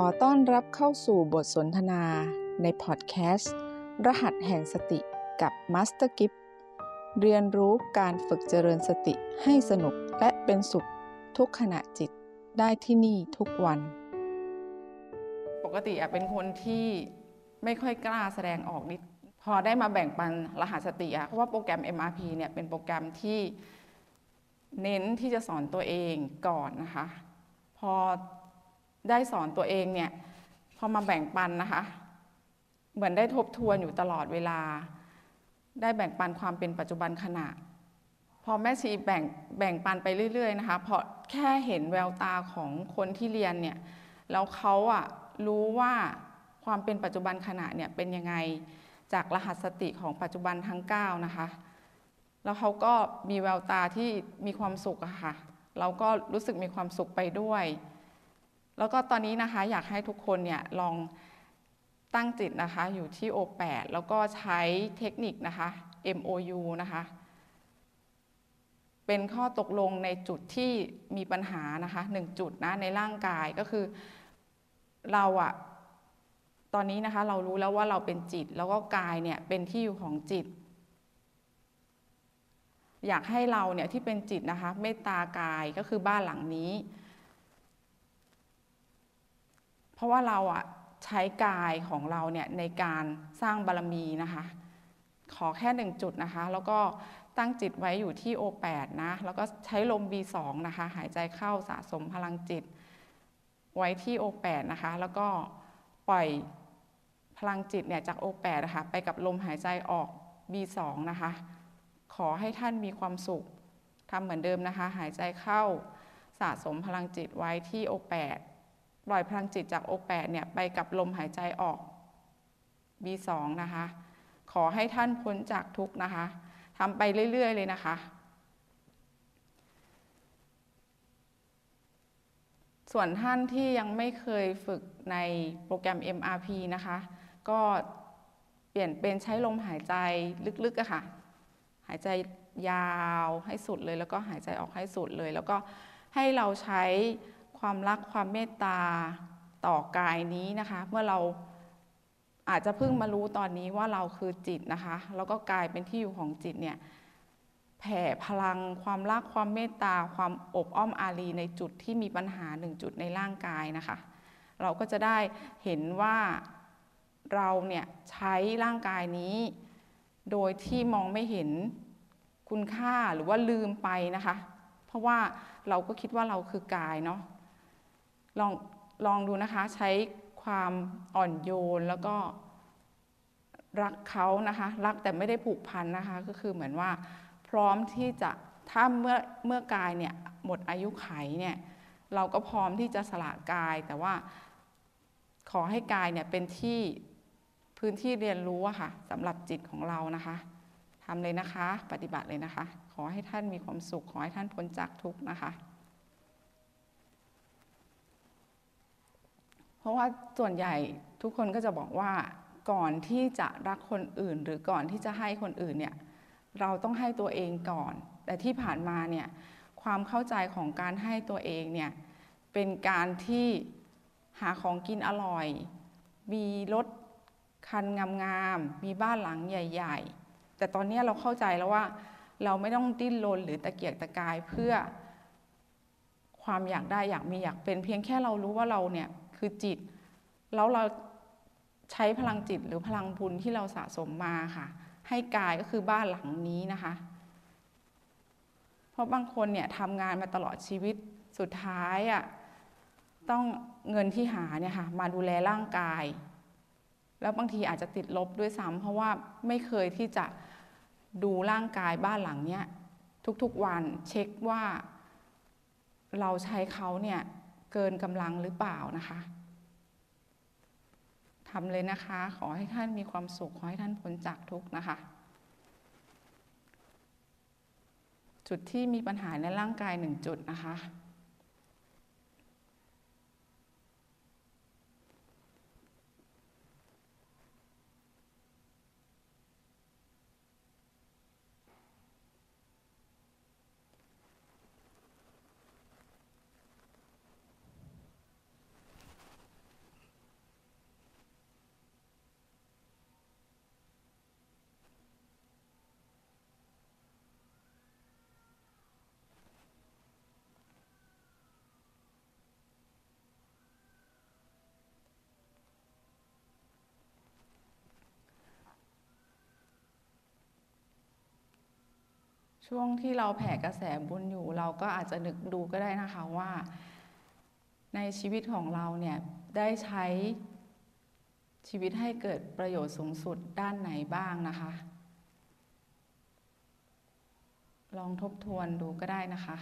ขอต้อนรับเข้าสู่บทสนทนาในพอดแคสต์ รหัสแห่งสติกับมาสเตอร์กิ๊บเรียนรู้การฝึกเจริญสติให้สนุกและเป็นสุขทุกขณะจิตได้ที่นี่ทุกวัน ปกติอะเป็นคนที่ไม่ค่อยกล้าแสดงออกนิดพอได้มาแบ่งปันรหัสสติอะเพราะว่าโปรแกรม MRP เนี่ยเป็นโปรแกรมที่เน้นที่จะสอนตัวเองก่อนนะคะ พอ ได้สอนตัวเองเนี่ยพอมาแบ่งปันนะคะ เหมือนได้ทบทวนอยู่ตลอดเวลา ได้แบ่งปันความเป็นปัจจุบันขณะ พอแม่ชีแบ่งแบ่งปันไปเรื่อย ๆ นะคะพอแค่เห็นแววตาของคนที่เรียนเนี่ยแล้วเขาอะรู้ว่าความเป็นปัจจุบันขณะเนี่ยเป็นยังไงจากรหัสสติของปัจจุบันทั้ง 9 นะคะ แล้วเขาก็มีแววตาที่มีความสุขอะค่ะ เราก็รู้สึกมีความสุขไปด้วย แล้วก็ตอนนี้นะคะอยากให้ทุกคนเนี่ยลองตั้งจิตนะคะอยู่ที่ O8 แล้วก็ใช้เทคนิคนะคะ MOU นะคะเป็นข้อตกลงในจุดที่มีปัญหานะคะหนึ่งจุดนะในร่างกายก็คือเราอะตอนนี้นะคะเรารู้แล้วว่าเราเป็นจิต แล้วก็กายเนี่ยเป็นที่อยู่ของจิต อยากให้เราเนี่ยที่เป็นจิตนะคะเมตตากายก็คือบ้านหลังนี้ เพราะว่าเราอะใช้กายของเราเนี่ยในการสร้างบารมีนะคะ ขอแค่หนึ่งจุดนะคะ แล้วก็ตั้งจิตไว้อยู่ที่ O8 นะ แล้วก็ใช้ลม B2 นะคะ หายใจเข้าสะสมพลังจิต ไว้ที่ O8 นะคะ แล้วก็ปล่อยพลังจิตเนี่ยจาก O8 นะคะ ไปกับลมหายใจออก B2 นะคะ ขอให้ท่านมีความสุขทำเหมือนเดิมนะคะ หายใจเข้าสะสมพลังจิตไว้ที่ O8 ป ล่อยพลังจิตจาก O8 เนี่ยไปกับลมหายใจออก B2 นะคะ ขอให้ท่านพ้นจากทุกนะคะทำไปเรื่อย ๆ เลยนะคะ ส่วนท่านที่ยังไม่เคยฝึกในโปรแกรม MRP นะคะ ก็เปลี่ยนเป็นใช้ลมหายใจลึกๆอะค่ะ หายใจยาวให้สุดเลย แล้วก็หายใจออกให้สุดเลย แล้วก็ให้เราใช้ ความรักความเมตตาต่อกายนี้นะคะ เมื่อเราอาจจะเพิ่งมารู้ตอนนี้ว่าเราคือจิตนะคะ แล้วก็กายเป็นที่อยู่ของจิตเนี่ยแผ่พลังความรักความเมตตา ความอบอ้อมอารีในจุดที่มีปัญหาหนึ่งจุดในร่างกายนะคะ เราก็จะได้เห็นว่าเราเนี่ยใช้ร่างกายนี้ โดยที่มองไม่เห็นคุณค่าหรือว่าลืมไปนะคะ เพราะว่าเราก็คิดว่าเราคือกายเนาะ ลองลองดูนะคะใช้ความอ่อนโยนแล้วก็รักเขานะคะรักแต่ไม่ได้ผูกพันนะคะก็คือเหมือนว่าพร้อมที่จะถ้าเมื่อเมื่อกายเนี่ยหมดอายุไขเนี่ยเราก็พร้อมที่จะสละกาย แต่ว่าขอให้กายเนี่ยเป็นที่พื้นที่เรียนรู้อะค่ะสำหรับจิตของเรานะคะทำเลยนะคะ ปฏิบัติเลยนะคะ ขอให้ท่านมีความสุข ขอให้ท่านพ้นจากทุกข์นะคะ เพ ราะว่าส่วนใหญ่ทุกคนก็จะบอกว่าก่อนที่จะรักคนอื่น หรือก่อนที่จะให้คนอื่นเนี่ยเราต้องให้ตัวเองก่อน แต่ที่ผ่านมาเนี่ยความเข้าใจของการให้ตัวเองเนี่ยเป็นการที่หาของกินอร่อย มีรถคันงามๆมีบ้านหลังใหญ่ ๆ แต่ตอนนี้เราเข้าใจแล้วว่าเราไม่ต้องดิ้นรนหรือตะเกียกตะกายเพื่อความอยากได้อยากมีอยากเป็นเพียงแค่เรารู้ว่าเราเนี่ย คือจิต แล้วเราใช้พลังจิตหรือพลังบุญที่เราสะสมมาค่ะ ให้กายก็คือบ้านหลังนี้นะคะ เพราะบางคนเนี่ยทำงานมาตลอดชีวิตสุดท้ายอะ่ะต้องเงินที่หาเนี่ยค่ะมาดูแลร่างกาย แล้วบางทีอาจจะติดลบด้วยซ้ำเพราะว่าไม่เคยที่จะดูร่างกายบ้านหลังเนี้ยทุกๆวันเช็คว่าเราใช้เขาเนี่ยเกินกำลังหรือเปล่านะคะ ทำเลยนะคะ ขอให้ท่านมีความสุข ขอให้ท่านพ้นจากทุกข์นะคะ จุดที่มีปัญหาในร่างกายหนึ่งจุดนะคะ ช่วงที่เราแผ่กระแสบุญอยู่ เราก็อาจจะนึกดูก็ได้นะคะว่า ในชีวิตของเราเนี่ยได้ใช้ชีวิตให้เกิดประโยชน์สูงสุดด้านไหนบ้างนะคะ ลองทบทวนดูก็ได้นะคะ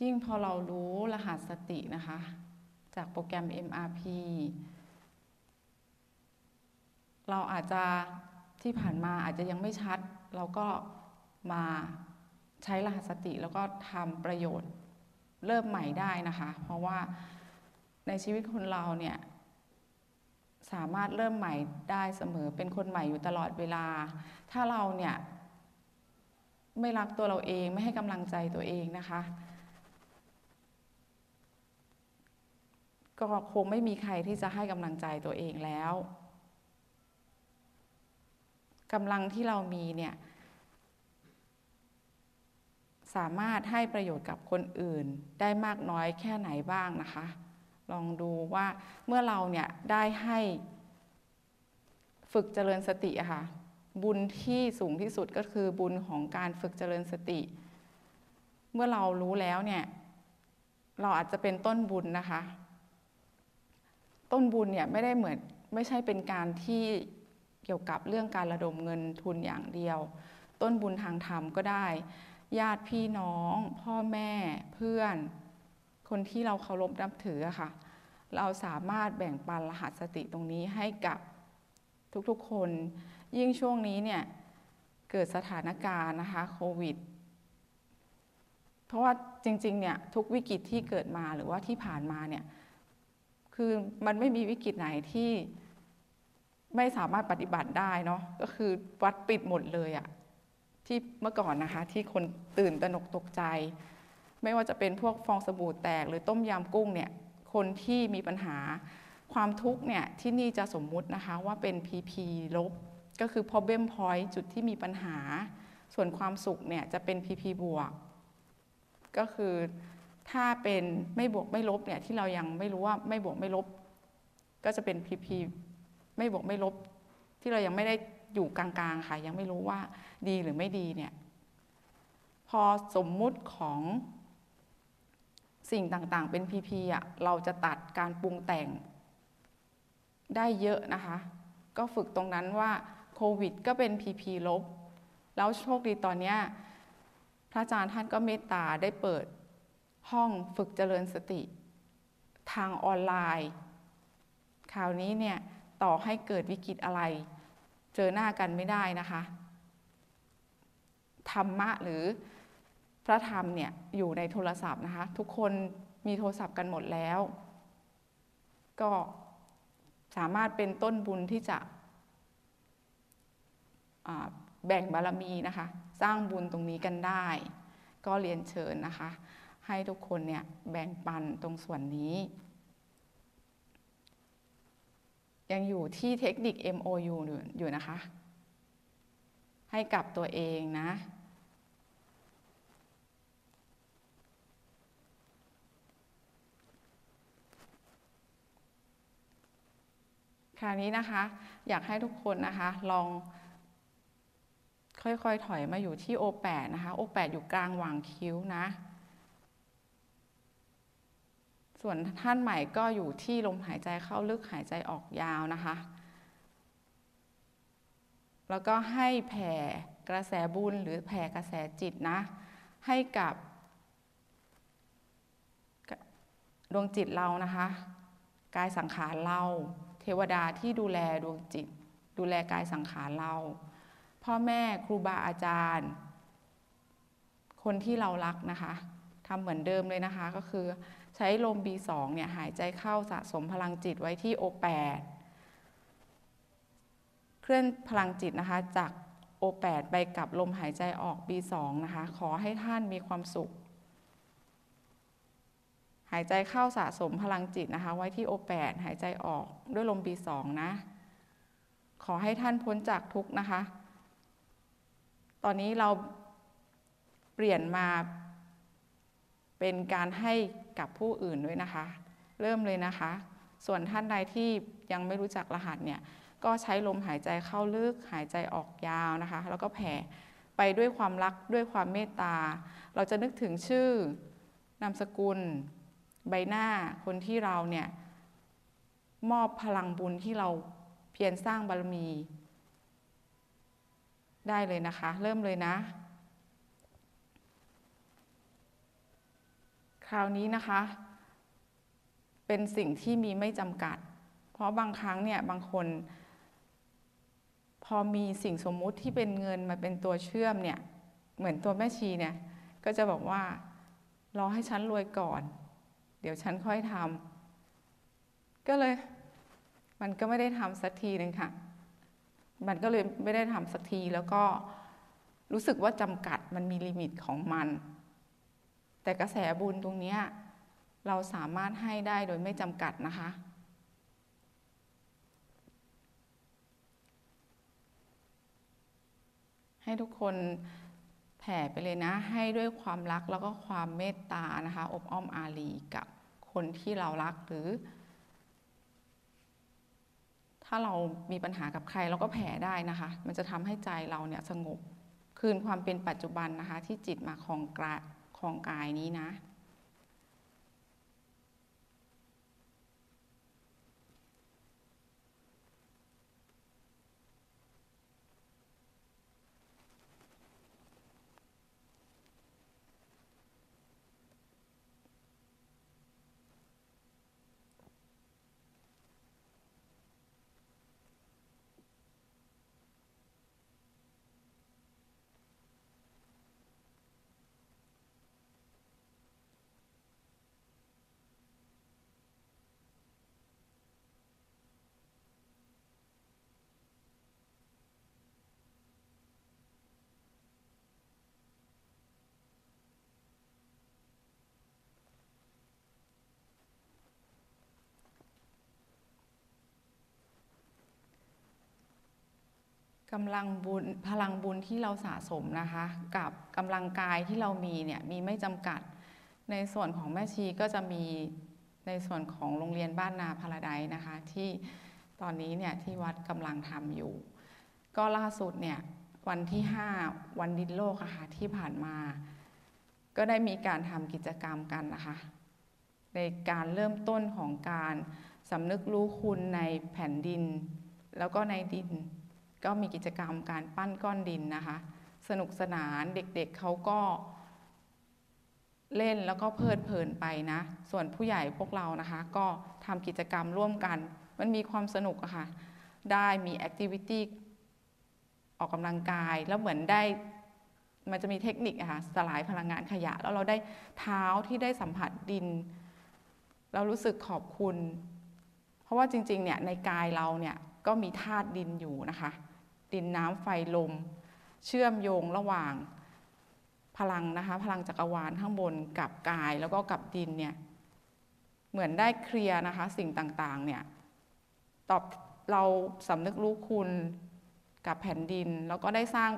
ยิ่งพอเรารู้รหัสสตินะคะ จากโปรแกรม MRP เราอาจจะ ที่ผ่านมาอาจจะยังไม่ชัด เราก็มาใช้รหัสสติแล้วก็ทำประโยชน์เริ่มใหม่ได้นะคะ เพราะว่าในชีวิตคนเราเนี่ยสามารถเริ่มใหม่ได้เสมอเป็นคนใหม่อยู่ตลอดเวลา ถ้าเราเนี่ยไม่รักตัวเราเองไม่ให้กำลังใจตัวเองนะคะ ก็คงไม่มีใครที่จะให้กำลังใจตัวเองแล้ว กำลังที่เรามีเนี่ยสามารถให้ประโยชน์กับคนอื่นได้มากน้อยแค่ไหนบ้างนะคะ ลองดูว่าเมื่อเราเนี่ยได้ให้ฝึกเจริญสติค่ะ บุญที่สูงที่สุดก็คือบุญของการฝึกเจริญสติ เมื่อเรารู้แล้วเนี่ยเราอาจจะเป็นต้นบุญนะคะ ต้นบุญเนี่ยไม่ได้เหมือนไม่ใช่เป็นการที่ เกี่ยวกับเรื่องการระดมเงินทุนอย่างเดียว ต้นบุญทางธรรมก็ได้ ญาติพี่น้อง พ่อแม่เพื่อน คนที่เราเคารพนับถืออะค่ะ เราสามารถแบ่งปันรหัสสติตรงนี้ให้กับทุกๆคน ยิ่งช่วงนี้เนี่ยเกิดสถานการณ์นะคะโควิด เพราะว่าจริงๆเนี่ยทุกวิกฤตที่เกิดมาหรือว่าที่ผ่านมาเนี่ยคือมันไม่มีวิกฤตไหนที่ ไม่สามารถปฏิบัติได้เนาะก็คือวัดปิดหมดเลยอะที่เมื่อก่อนนะคะ ที่คนตื่นตระหนกตกใจ ไม่ว่าจะเป็นพวกฟองสบู่แตกหรือต้มยำกุ้งเนี่ยคนที่มีปัญหาความทุกข์เนี่ยที่นี่จะสมมุตินะคะว่าเป็น PP ลบ ก็คือ problem point จุดที่มีปัญหา ส่วนความสุขเนี่ยจะเป็น PP บวก ก็คือถ้าเป็นไม่บวกไม่ลบเนี่ยที่เรายังไม่รู้ว่าไม่บวกไม่ลบ ก็จะเป็น PP ไม่บวกไม่ลบ ที่เรายังไม่ได้อยู่กลางๆค่ะ ยังไม่รู้ว่าดีหรือไม่ดีเนี่ย พอสมมุติของสิ่งต่างๆ เป็น PP อะเราจะตัดการปรุงแต่งได้เยอะนะคะ ก็ฝึกตรงนั้นว่าโควิดก็เป็น PP ลบ แล้วโชคดีตอนเนี้ยพระอาจารย์ท่านก็เมตตาได้เปิดห้องฝึกเจริญสติ ทางออนไลน์ คราวนี้เนี่ย ต่อให้เกิดวิกฤตอะไร เจอหน้ากันไม่ได้นะคะ ธรรมะหรือพระธรรมเนี่ยอยู่ในโทรศัพท์นะคะ ทุกคนมีโทรศัพท์กันหมดแล้ว ก็สามารถเป็นต้นบุญที่จะแบ่งบารมีนะคะ สร้างบุญตรงนี้กันได้ ก็เรียนเชิญนะคะ ให้ทุกคนเนี่ยแบ่งปันตรงส่วนนี้ ยังอยู่ที่เทคนิค MOU อยู่นะคะ ให้กับตัวเองนะ คราวนี้นะคะ อยากให้ทุกคนนะคะ ลองค่อยๆ ถอยมาอยู่ที่ O8 นะคะ O8 อยู่กลางหว่างคิ้วนะ ส่วนท่านใหม่ก็อยู่ที่ลมหายใจเข้าลึกหายใจออกยาวนะคะ แล้วก็ให้แผ่กระแสบุญหรือแผ่กระแสจิตนะ ให้กับดวงจิตเรานะคะ กายสังขารเรา เทวดาที่ดูแลดวงจิต ดูแลกายสังขารเรา พ่อแม่ครูบาอาจารย์ คนที่เรารักนะคะทำเหมือนเดิมเลยนะคะก็คือ ใช้ลม B2 เนี่ยหายใจเข้าสะสมพลังจิตไว้ที่ O8 เคลื่อนพลังจิตนะคะจาก O8 ไปกับลมหายใจออก B2 นะคะขอให้ท่านมีความสุข หายใจเข้าสะสมพลังจิตนะคะไว้ที่ O8 หายใจออกด้วยลม B2 นะขอให้ท่านพ้นจากทุกนะคะ ตอนนี้เราเปลี่ยนมา เป็นการให้กับผู้อื่นด้วยนะคะ เริ่มเลยนะคะ ส่วนท่านใดที่ยังไม่รู้จักรหัสเนี่ยก็ใช้ลมหายใจเข้าลึกหายใจออกยาวนะคะ แล้วก็แผ่ไปด้วยความรักด้วยความเมตตา เราจะนึกถึงชื่อนามสกุล ใบหน้าคนที่เราเนี่ยมอบพลังบุญที่เราเพียรสร้างบารมี ได้เลยนะคะ เริ่มเลยนะ คราวนี้นะคะ เป็นสิ่งที่มีไม่จำกัด เพราะบางครั้งเนี่ยบางคน พอมีสิ่งสมมุติที่เป็นเงินมาเป็นตัวเชื่อมเนี่ยเหมือนตัวแม่ชีเนี่ยก็จะบอกว่ารอให้ฉันรวยก่อน เดี๋ยวฉันค่อยทำก็เลยมันก็ไม่ได้ทำสักทีหนึ่งค่ะ มันก็เลยไม่ได้ทำสักทีแล้วก็รู้สึกว่าจำกัดมันมีลิมิตของมัน แต่กระแสบุญตรงนี้เราสามารถให้ได้โดยไม่จำกัดนะคะ ให้ทุกคนแผ่ไปเลยนะ ให้ด้วยความรักแล้วก็ความเมตตานะคะ อบอ้อมอารีกับคนที่เรารักหรือ ถ้าเรามีปัญหากับใครเราก็แผ่ได้นะคะ มันจะทำให้ใจเราเนี่ยสงบคืนความเป็นปัจจุบันนะคะ ที่จิตมาของกาย ของกายนี้นะ กำลังบุญพลังบุญที่เราสะสมนะคะ กับกำลังกายที่เรามีเนี่ยมีไม่จำกัด ในส่วนของแม่ชีก็จะมีในส่วนของโรงเรียนบ้านนาพาราไดนะคะ ที่ตอนนี้เนี่ยที่วัดกำลังทำอยู่ ก็ล่าสุดเนี่ยวันที่ 5 วันดินโลกค่ะที่ผ่านมา ก็ได้มีการทำกิจกรรมกันนะคะ ในการเริ่มต้นของการสำนึกรู้คุณในแผ่นดิน แล้วก็ในดิน ก็มีกิจกรรมการปั้นก้อนดินนะคะ สนุกสนานเด็กๆเเขาก็เล่นแล้วก็เพลิดเพลินไปนะ ส่วนผู้ใหญ่พวกเรานะคะ ก็ทำกิจกรรมร่วมกัน มันมีความสนุกอะค่ะ ได้มีแอคทิวิตี้ออกกำลังกายแล้วเหมือนได้มันจะมีเทคนิคอะค่ะสลายพลังงานขยะ แล้วเราได้เท้าที่ได้สัมผัสดิน เรารู้สึกขอบคุณ เพราะว่าจริงๆเนี่ยในกายเราเนี่ยก็มีธาตุดินอยู่นะคะ ดินน้ำไฟลม เชื่อมโยงระหว่างพลังนะคะพลังจักรวาลข้างบนกับกายแล้วก็กับดินเนี่ยเหมือนได้เคลียร์นะคะสิ่งต่างๆเนี่ยตอบเราสำนึกรู้คุณกับแผ่นดิน แล้วก็ได้สร้าง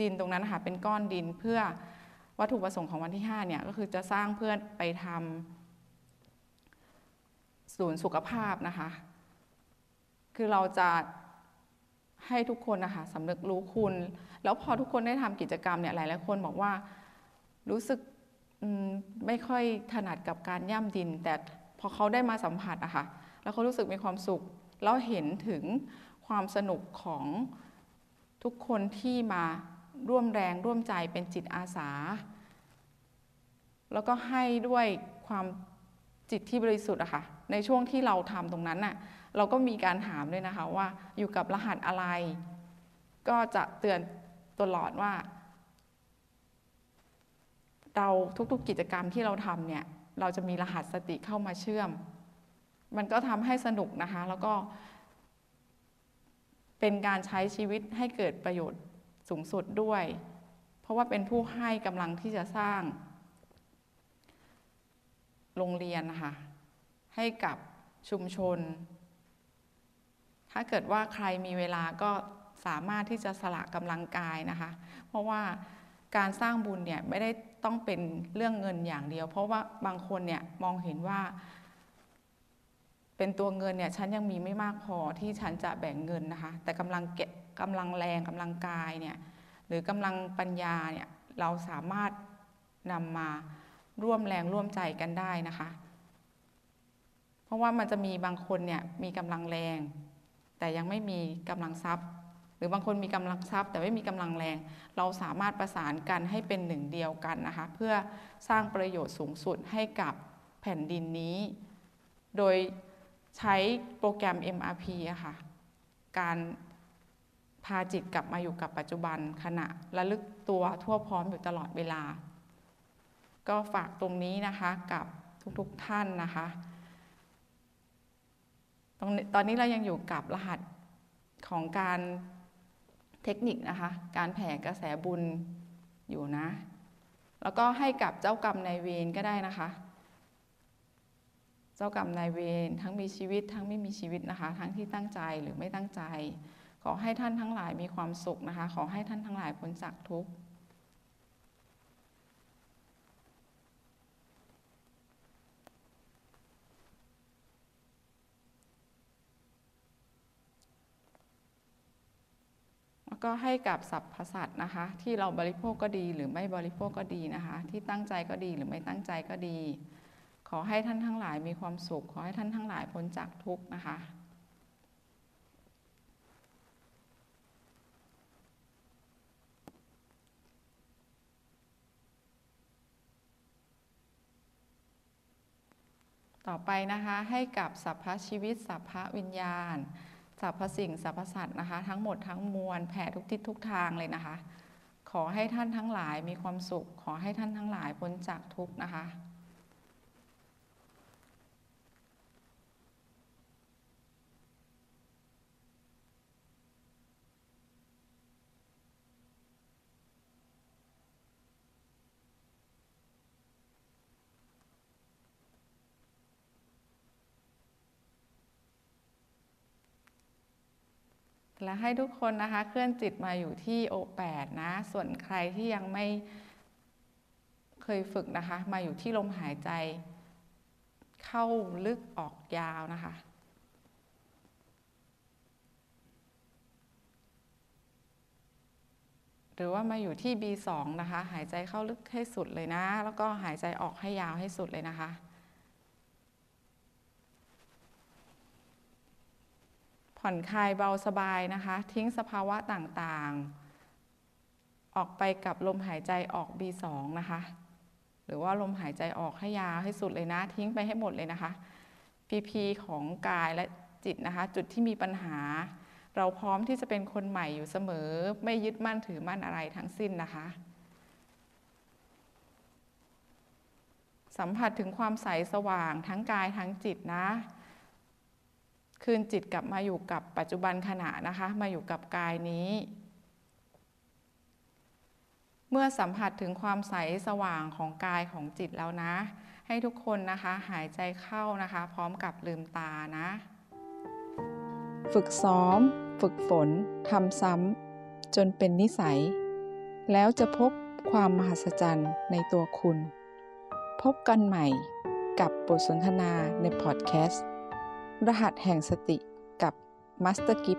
ดินตรงนั้นนะคะเป็นก้อนดินเพื่อวัตถุประสงค์ของวันที่5เนี่ยก็คือจะสร้างเพื่อไปทำศูนย์สุขภาพนะคะ คือเราจะ ให้ทุกคนนะคะสำนึกรู้คุณ แล้วพอทุกคนได้ทำกิจกรรมเนี่ยหลายๆคนบอกว่ารู้สึกไม่ค่อยถนัดกับการย่ำดิน แต่พอเขาได้มาสัมผัสอะคะ่ะแล้วเขารู้สึกมีความสุข แล้วเห็นถึงความสนุกของทุกคนที่มาร่วมแรงร่วมใจเป็นจิตอาสา แล้วก็ให้ด้วยความจิตที่บริสุทธิ์อะค่ะในช่วงที่เราทำตรงนั้นน่ะ เราก็มีการถามด้วยนะคะว่าอยู่กับรหัสอะไร ก็จะเตือนตลอดว่า เราทุกๆกิจกรรมที่เราทำเนี่ย เราจะมีรหัสสติเข้ามาเชื่อม มันก็ทำให้สนุกนะคะ แล้วก็ เป็นการใช้ชีวิตให้เกิดประโยชน์สูงสุดด้วย เพราะว่าเป็นผู้ให้กำลังที่จะสร้าง โรงเรียนนะคะให้กับชุมชน ถ้าเกิดว่าใครมีเวลาก็สามารถที่จะสละกำลังกายนะคะ เพราะว่าการสร้างบุญเนี่ยไม่ได้ต้องเป็นเรื่องเงินอย่างเดียว เพราะว่าบางคนเนี่ยมองเห็นว่า เป็นตัวเงินเนี่ยฉันยังมีไม่มากพอที่ฉันจะแบ่งเงินนะคะ แต่กำลังเก็บกำลังแรงกำลังกายเนี่ยหรือกำลังปัญญาเนี่ยเราสามารถนำมาร่วมแรงร่วมใจกันได้นะคะ เพราะว่ามันจะมีบางคนเนี่ยมีกำลังแรง แต่ยังไม่มีกำลังทรัพย์ หรือบางคนมีกำลังทรัพย์ แต่ไม่มีกำลังแรง เราสามารถประสานกันให้เป็นหนึ่งเดียวกันนะคะเพื่อสร้างประโยชน์สูงสุดให้กับแผ่นดินนี้ โดยใช้โปรแกรม MRP อะค่ะการพาจิตกลับมาอยู่กับปัจจุบันขณะระลึกตัวทั่วพร้อมอยู่ตลอดเวลา ก็ฝากตรงนี้นะคะกับทุกๆทท่านนะคะ ตรงตอนนี้เรายังอยู่กับรหัสของการเทคนิคนะคะ การแผ่กระแสบุญอยู่นะ แล้วก็ให้กับเจ้ากรรมนายเวรก็ได้นะคะ เจ้ากรรมนายเวรทั้งมีชีวิตทั้งไม่มีชีวิตนะคะ ทั้งที่ตั้งใจหรือไม่ตั้งใจ ขอให้ท่านทั้งหลายมีความสุขนะคะ ขอให้ท่านทั้งหลายพ้นจากทุกข์ ก็ให้กับสรรพสัตว์นะคะ ที่เราบริโภคก็ดีหรือไม่บริโภคก็ดีนะคะ ที่ตั้งใจก็ดีหรือไม่ตั้งใจก็ดี ขอให้ท่านทั้งหลายมีความสุข ขอให้ท่านทั้งหลายพ้นจากทุกข์นะคะต่อไปนะคะให้กับสัพพชีวิตสัพพวิญญาณ สรรพสิ่งสรรพสัตว์นะคะ ทั้งหมดทั้งมวลแผ่ทุกทิศทุกทางเลยนะคะ ขอให้ท่านทั้งหลายมีความสุข ขอให้ท่านทั้งหลายพ้นจากทุกนะคะ และให้ทุกคนนะคะเคลื่อนจิตมาอยู่ที่โอแปดนะ ส่วนใครที่ยังไม่เคยฝึกนะคะ มาอยู่ที่ลมหายใจ เข้าลึกออกยาวนะคะหรือว่ามาอยู่ที่ B2 นะคะ หายใจเข้าลึกให้สุดเลยนะ แล้วก็หายใจออกให้ยาวให้สุดเลยนะคะ ผ่อนคลายเบาสบายนะคะ ทิ้งสภาวะต่างๆ ออกไปกับลมหายใจออก B2 นะคะ หรือว่าลมหายใจออกให้ยาวให้สุดเลยนะ ทิ้งไปให้หมดเลยนะคะ PP ของกายและจิตนะคะ จุดที่มีปัญหา เราพร้อมที่จะเป็นคนใหม่อยู่เสมอ ไม่ยึดมั่นถือมั่นอะไรทั้งสิ้นนะคะสัมผัสถึงความใสสว่างทั้งกายทั้งจิตนะ คืนจิตกลับมาอยู่กับปัจจุบันขณะนะคะ มาอยู่กับกายนี้ เมื่อสัมผัสถึงความใสสว่างของกายของจิตแล้วนะ ให้ทุกคนนะคะหายใจเข้านะคะ พร้อมกับลืมตานะ ฝึกซ้อม ฝึกฝนทำซ้ำจนเป็นนิสัย แล้วจะพบความมหัศจรรย์ในตัวคุณ พบกันใหม่กับบทสนทนาในพอดแคสต์ รหัสแห่งสติกับมาสเตอร์กิ๊บ